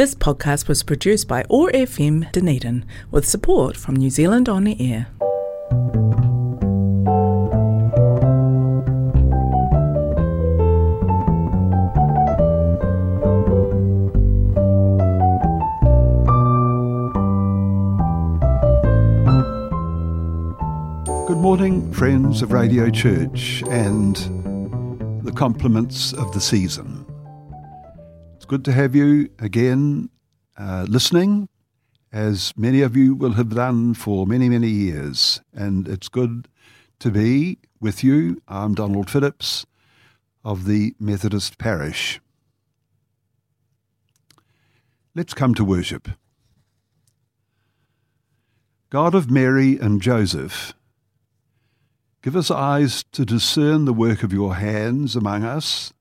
This podcast was produced by OAR FM Dunedin with support from New Zealand On the Air. Good morning, friends of Radio Church and the compliments of the season. Good to have you again uh, listening, as many of you will have done for many, many years. And it's good to be with you. I'm Donald Phillips of the Methodist Parish. Let's come to worship. God of Mary and Joseph, Give us eyes to discern the work of your hands among us.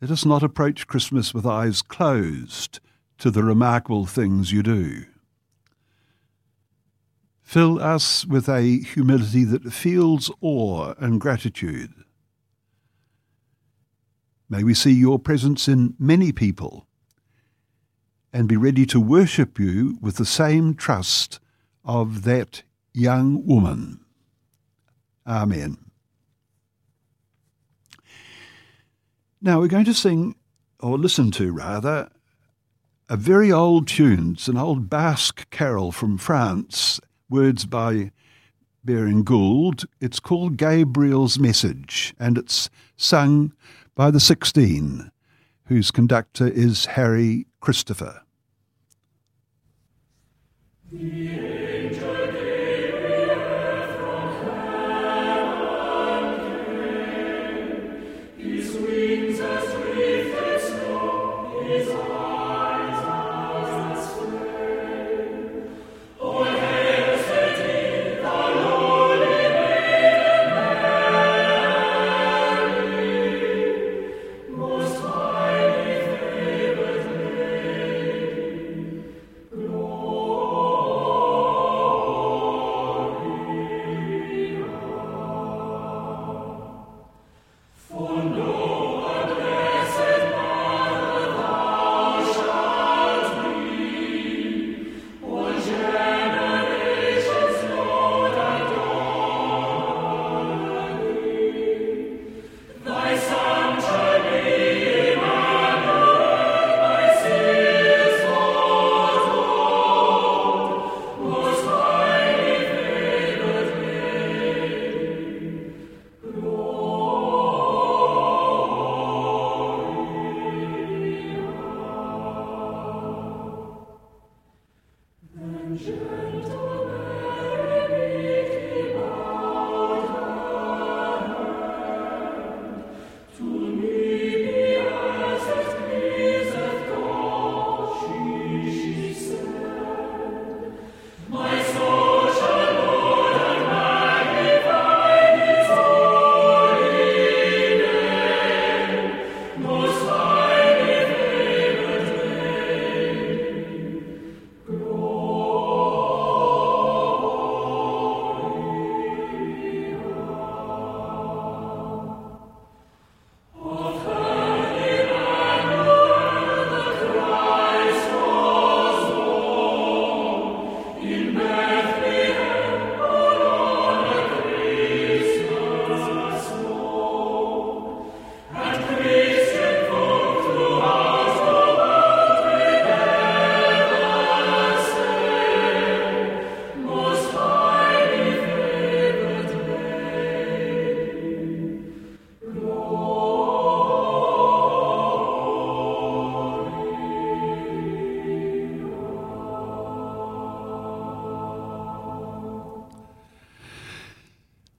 Let us not approach Christmas with eyes closed to the remarkable things you do. Fill us with a humility that feels awe and gratitude. May we see your presence in many people and be ready to worship you with the same trust of that young woman. Amen. Now we're going to sing, or listen to rather, a very old tune. It's an old Basque carol from France, words by Baring Gould. It's called Gabriel's Message, and it's sung by the Sixteen, whose conductor is Harry Christophers.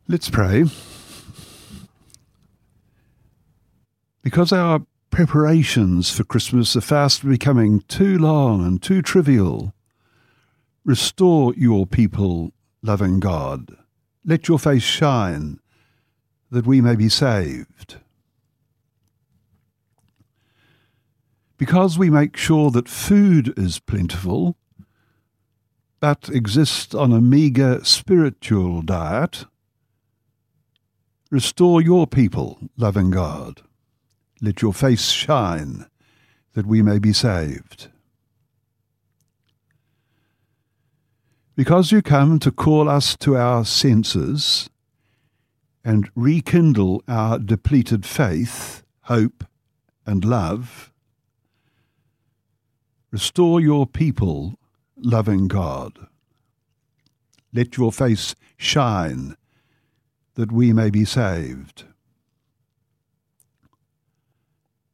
Let's pray. Because our preparations for Christmas are fast becoming too long and too trivial, restore your people, loving God. Let your face shine that we may be saved. Because we make sure that food is plentiful, but exists on a meagre spiritual diet, Restore your people, loving God. Let your face shine, that we may be saved. Because you come to call us to our senses and rekindle our depleted faith, hope, and love, restore your people, loving God. Let your face shine that we may be saved.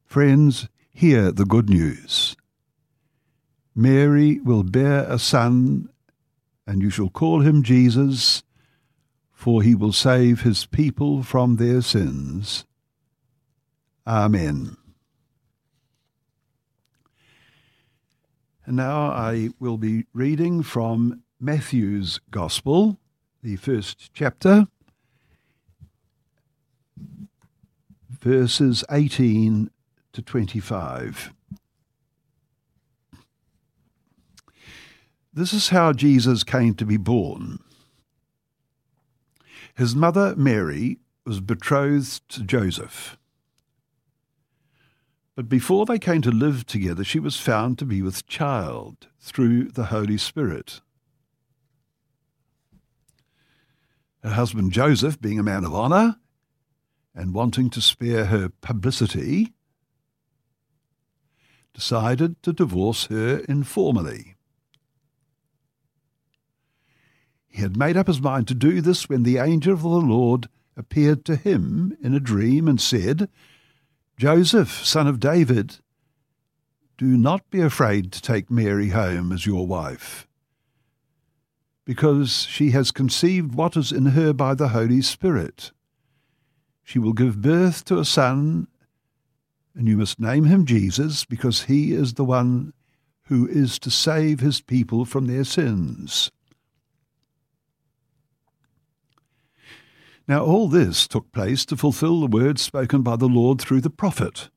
Friends, hear the good news. Mary will bear a son, and you shall call him Jesus, for he will save his people from their sins. Amen. And now I will be reading from Matthew's Gospel, the first chapter, verses 18 to 25. This is how Jesus came to be born. His mother, Mary, was betrothed to Joseph. But before they came to live together, she was found to be with child through the Holy Spirit. Her husband Joseph, being a man of honour and wanting to spare her publicity, decided to divorce her informally. He had made up his mind to do this when the angel of the Lord appeared to him in a dream and said, Joseph, son of David, do not be afraid to take Mary home as your wife, because she has conceived what is in her by the Holy Spirit. She will give birth to a son, and you must name him Jesus, because he is the one who is to save his people from their sins. Now, all this took place to fulfill the words spoken by the Lord through the prophet.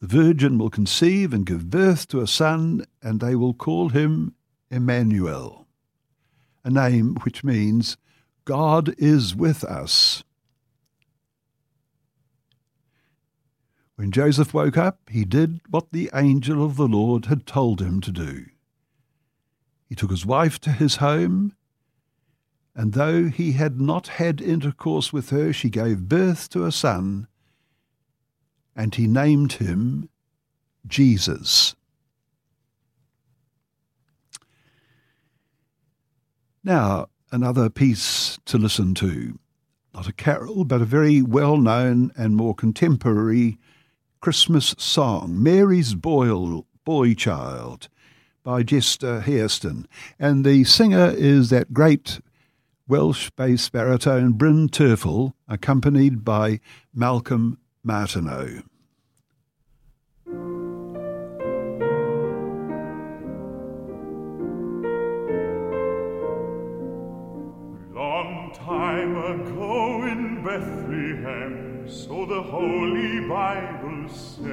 The virgin will conceive and give birth to a son, and they will call him Emmanuel, a name which means God is with us. When Joseph woke up, he did what the angel of the Lord had told him to do. He took his wife to his home, and though he had not had intercourse with her, she gave birth to a son, and he named him Jesus. Now, another piece to listen to. Not a carol, but a very well known and more contemporary Christmas song, Mary's Boy, Boy Child, by Jester Hairston. And the singer is that great Welsh bass baritone Bryn Terfel, accompanied by Malcolm Martineau. Long time ago in Bethlehem so the Holy Bible says,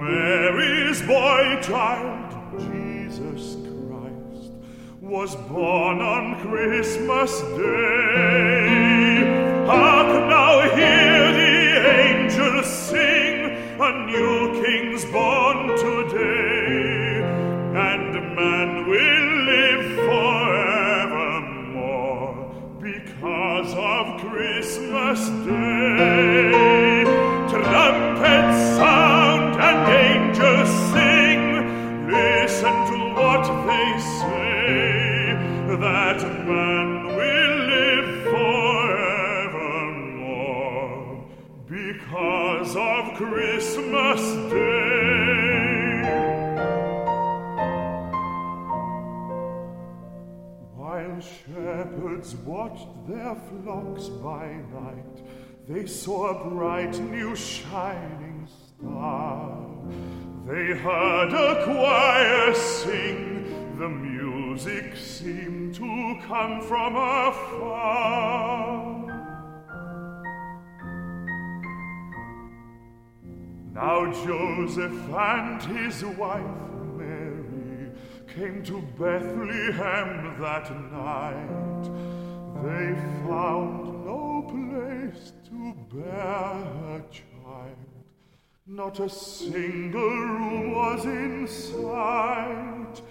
Mary's boy child, Jesus Christ, was born on Christmas Day. Christmas Day. While shepherds watched their flocks by night, they saw a bright new shining star. They heard a choir sing, the music seemed to come from afar. Now Joseph and his wife Mary came to Bethlehem that night. They found no place to bear a child, Not a single room was in sight.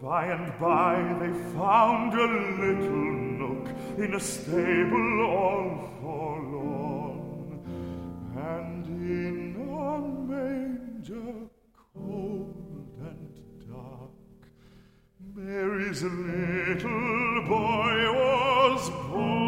By and by they found a little nook in a stable all forlorn, and in a cold and dark, Mary's little boy was born.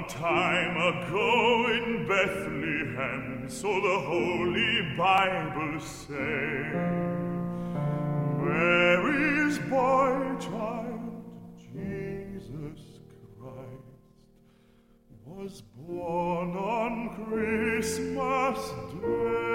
Long time ago in Bethlehem, so the Holy Bible say, Mary's boy child, Jesus Christ, was born on Christmas Day.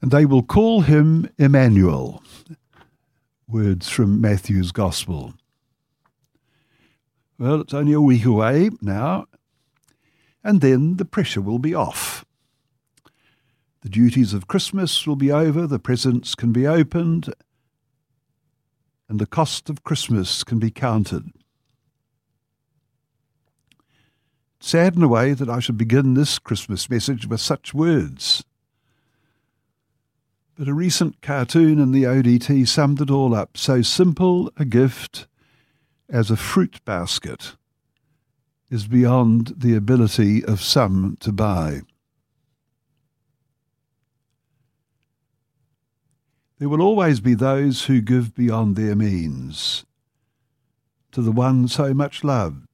And they will call him Emmanuel. Words from Matthew's Gospel. Well, it's only a week away now, and then the pressure will be off. The duties of Christmas will be over, the presents can be opened, and the cost of Christmas can be counted. Sad in a way that I should begin this Christmas message with such words. But a recent cartoon in the ODT summed it all up. So simple a gift as a fruit basket is beyond the ability of some to buy. There will always be those who give beyond their means to the one so much loved,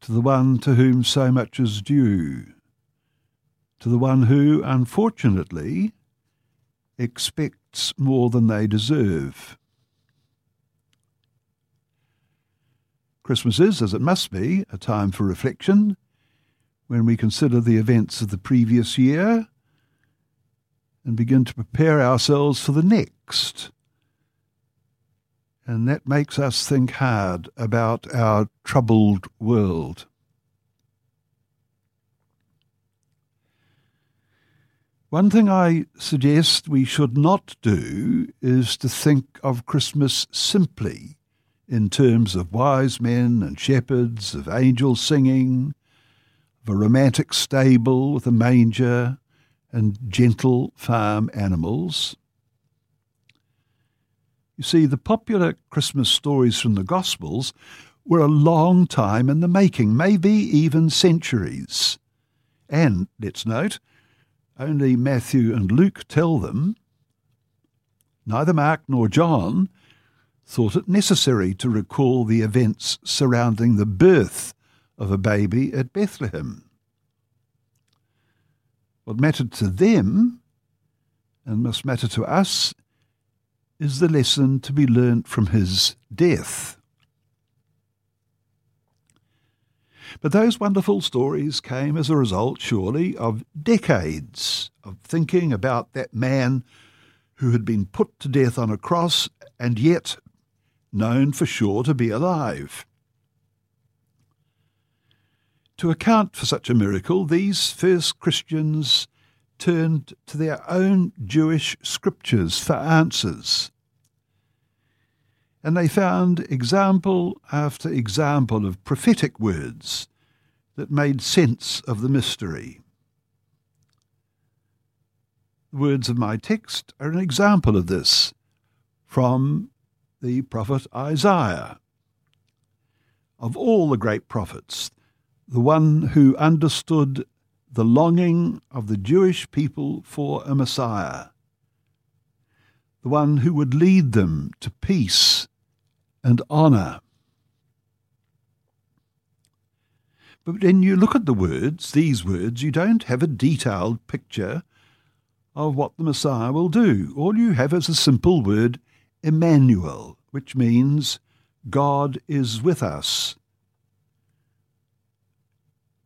to the one to whom so much is due, to the one who, unfortunately, expects more than they deserve. Christmas is, as it must be, a time for reflection when we consider the events of the previous year and begin to prepare ourselves for the next. And that makes us think hard about our troubled world. One thing I suggest we should not do is to think of Christmas simply in terms of wise men and shepherds, of angels singing, of a romantic stable with a manger and gentle farm animals. You see, the popular Christmas stories from the Gospels were a long time in the making, maybe even centuries. And, let's note, only Matthew and Luke tell them. Neither Mark nor John thought it necessary to recall the events surrounding the birth of a baby at Bethlehem. What mattered to them, and must matter to us, is the lesson to be learnt from his death. But those wonderful stories came as a result, surely, of decades of thinking about that man who had been put to death on a cross and yet known for sure to be alive. To account for such a miracle, these first Christians turned to their own Jewish scriptures for answers. And they found example after example of prophetic words that made sense of the mystery. The words of my text are an example of this from the prophet Isaiah. Of all the great prophets, the one who understood the longing of the Jewish people for a Messiah, the one who would lead them to peace and honour. But when you look at the words, these words, you don't have a detailed picture of what the Messiah will do. All you have is a simple word, Emmanuel, which means God is with us.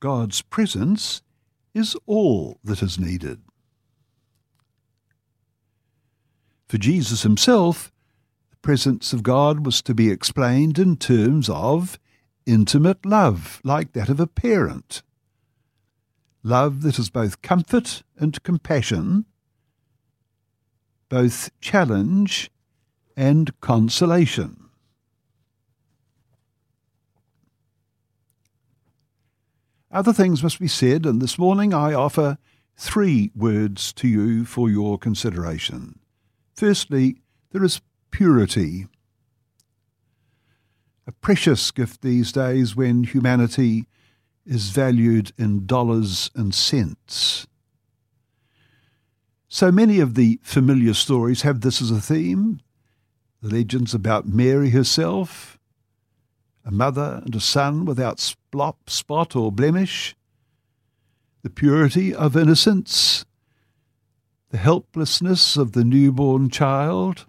God's presence is all that is needed. For Jesus himself, the presence of God was to be explained in terms of intimate love, like that of a parent. Love that is both comfort and compassion, both challenge and consolation. Other things must be said, and this morning I offer three words to you for your consideration. Firstly, there is purity. A precious gift these days when humanity is valued in dollars and cents. So many of the familiar stories have this as a theme. The legends about Mary herself, a mother and a son without splop, spot or blemish, the purity of innocence, the helplessness of the newborn child.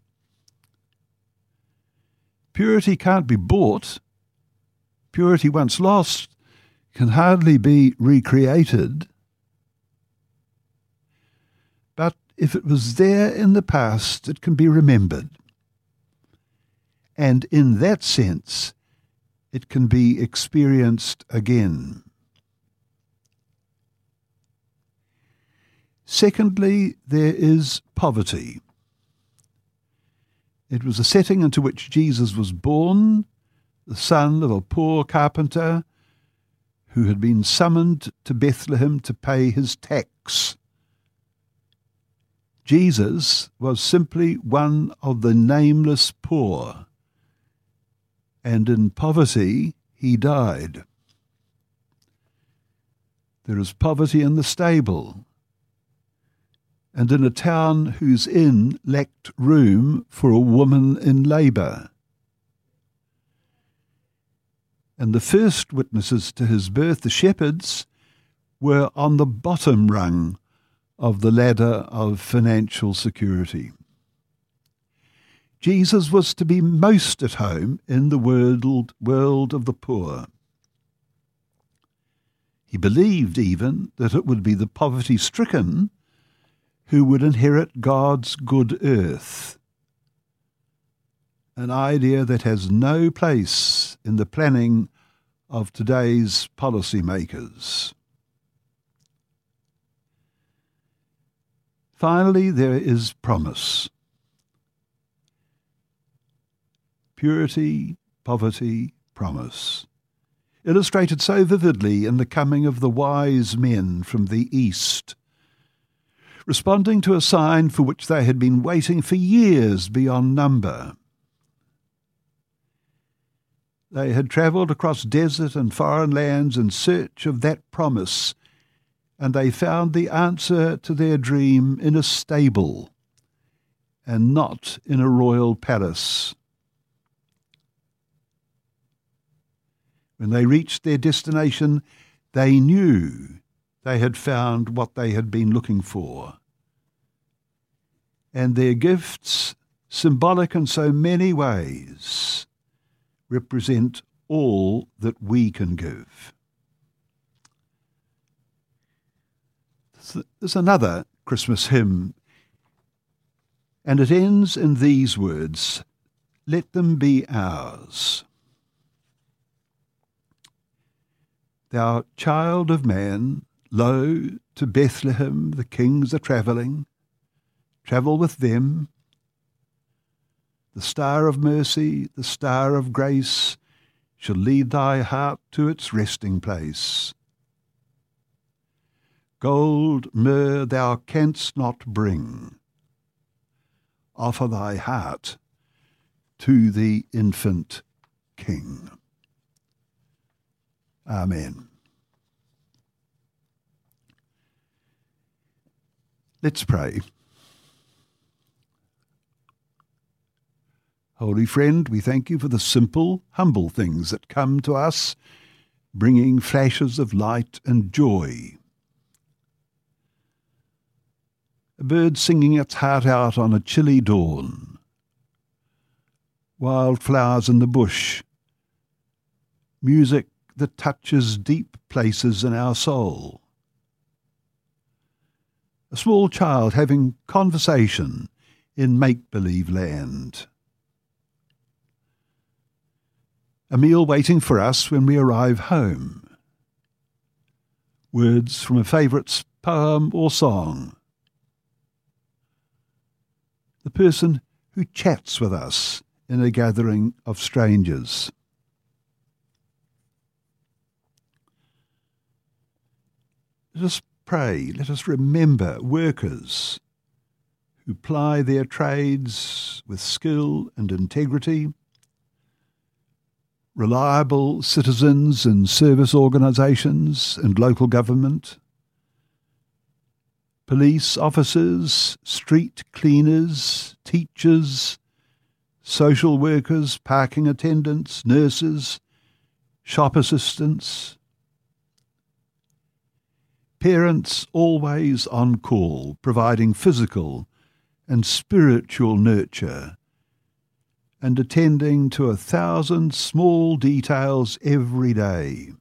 Purity can't be bought. Purity once lost can hardly be recreated. But if it was there in the past, it can be remembered. And in that sense, it can be experienced again. Secondly, there is poverty. It was a setting into which Jesus was born, the son of a poor carpenter who had been summoned to Bethlehem to pay his tax. Jesus was simply one of the nameless poor and in poverty he died. There is poverty in the stable, and in a town whose inn lacked room for a woman in labour. And the first witnesses to his birth, the shepherds, were on the bottom rung of the ladder of financial security. Jesus was to be most at home in the world, world of the poor. He believed even that it would be the poverty stricken who would inherit God's good earth. An idea that has no place in the planning of today's policymakers. Finally, there is promise. Purity, poverty, promise. Illustrated so vividly in the coming of the wise men from the East, responding to a sign for which they had been waiting for years beyond number. They had travelled across desert and foreign lands in search of that promise, and they found the answer to their dream in a stable and not in a royal palace. When they reached their destination, they knew they had found what they had been looking for. And their gifts, symbolic in so many ways, represent all that we can give. There's another Christmas hymn, and it ends in these words Let them be ours. Thou child of man, lo, to Bethlehem the kings are travelling. Travel with them. The star of mercy, the star of grace, shall lead thy heart to its resting place. Gold, myrrh thou canst not bring. Offer thy heart to the infant King. Amen. Let's pray. Holy friend, we thank you for the simple, humble things that come to us, bringing flashes of light and joy. A bird singing its heart out on a chilly dawn. Wildflowers in the bush. Music that touches deep places in our soul. A small child having conversation in make believe land. A meal waiting for us when we arrive home. Words from a favourite poem or song. The person who chats with us in a gathering of strangers. Let us pray, let us remember workers who ply their trades with skill and integrity, reliable citizens in service organisations and local government, police officers, street cleaners, teachers, social workers, parking attendants, nurses, shop assistants, Parents always on call, providing physical and spiritual nurture, and attending to a thousand small details every day.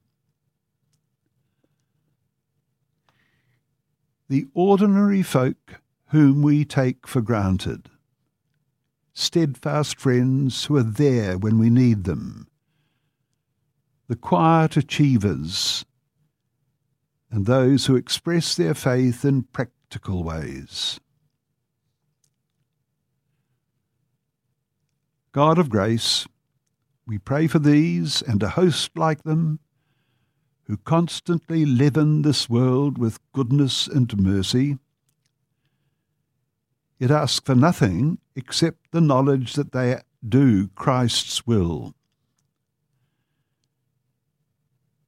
The ordinary folk whom we take for granted, steadfast friends who are there when we need them, the quiet achievers and those who express their faith in practical ways. God of grace, we pray for these and a host like them who constantly leaven this world with goodness and mercy, yet ask for nothing except the knowledge that they do Christ's will.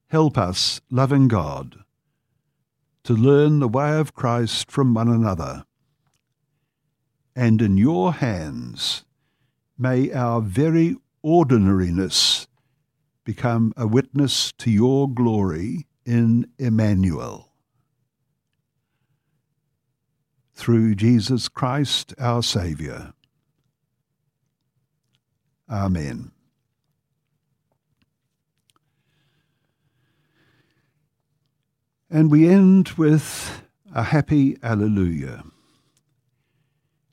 Help us, loving God, to learn the way of Christ from one another. And in your hands may our very ordinariness become a witness to your glory in Emmanuel. Through Jesus Christ our Saviour. Amen. And we end with a happy Alleluia.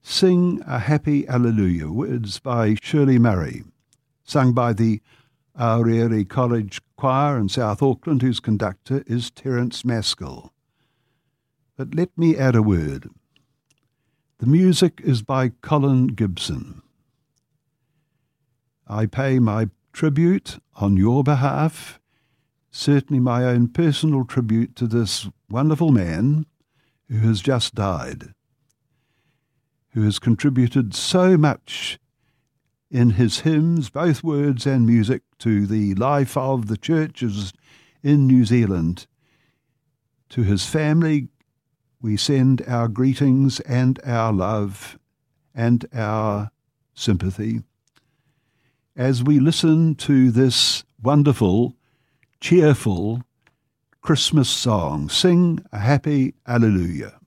Sing a happy Alleluia, words by Shirley Murray, sung by the Aorere College Choir in South Auckland, whose conductor is Terence Maskell. But let me add a word. The music is by Colin Gibson. I pay my tribute on your behalf certainly my own personal tribute to this wonderful man who has just died, who has contributed so much in his hymns, both words and music, to the life of the churches in New Zealand. To his family, we send our greetings and our love and our sympathy. As we listen to this wonderful cheerful Christmas song. Sing a happy Alleluia.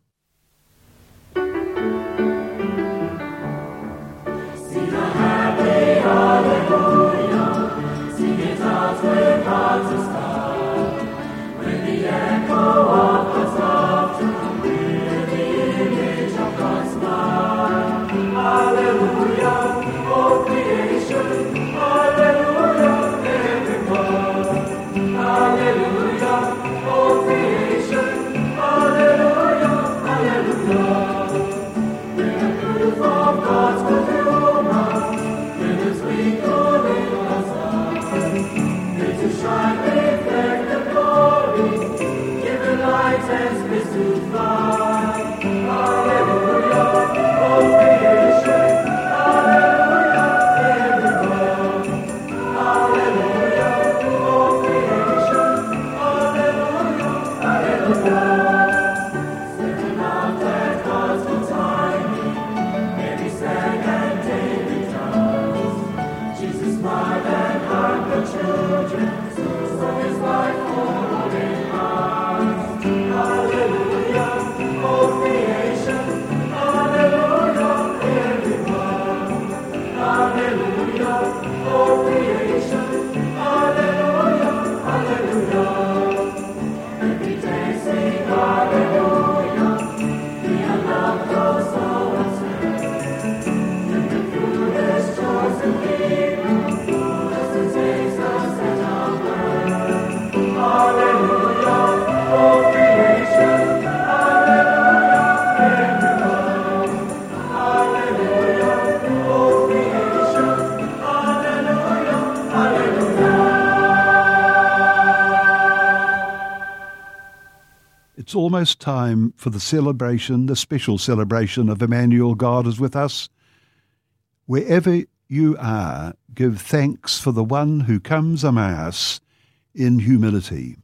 Lord. Almost time for the celebration, the special celebration of Emmanuel, God is with us. Wherever you are, give thanks for the one who comes among us in humility.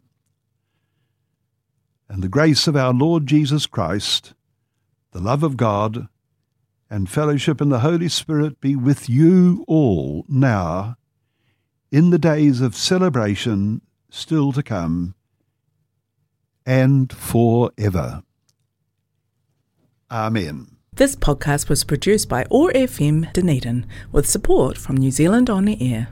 And the grace of our Lord Jesus Christ, the love of God, and fellowship in the Holy Spirit be with you all now, in the days of celebration still to come, and forever. Amen. This podcast was produced by OAR FM Dunedin with support from New Zealand On the Air.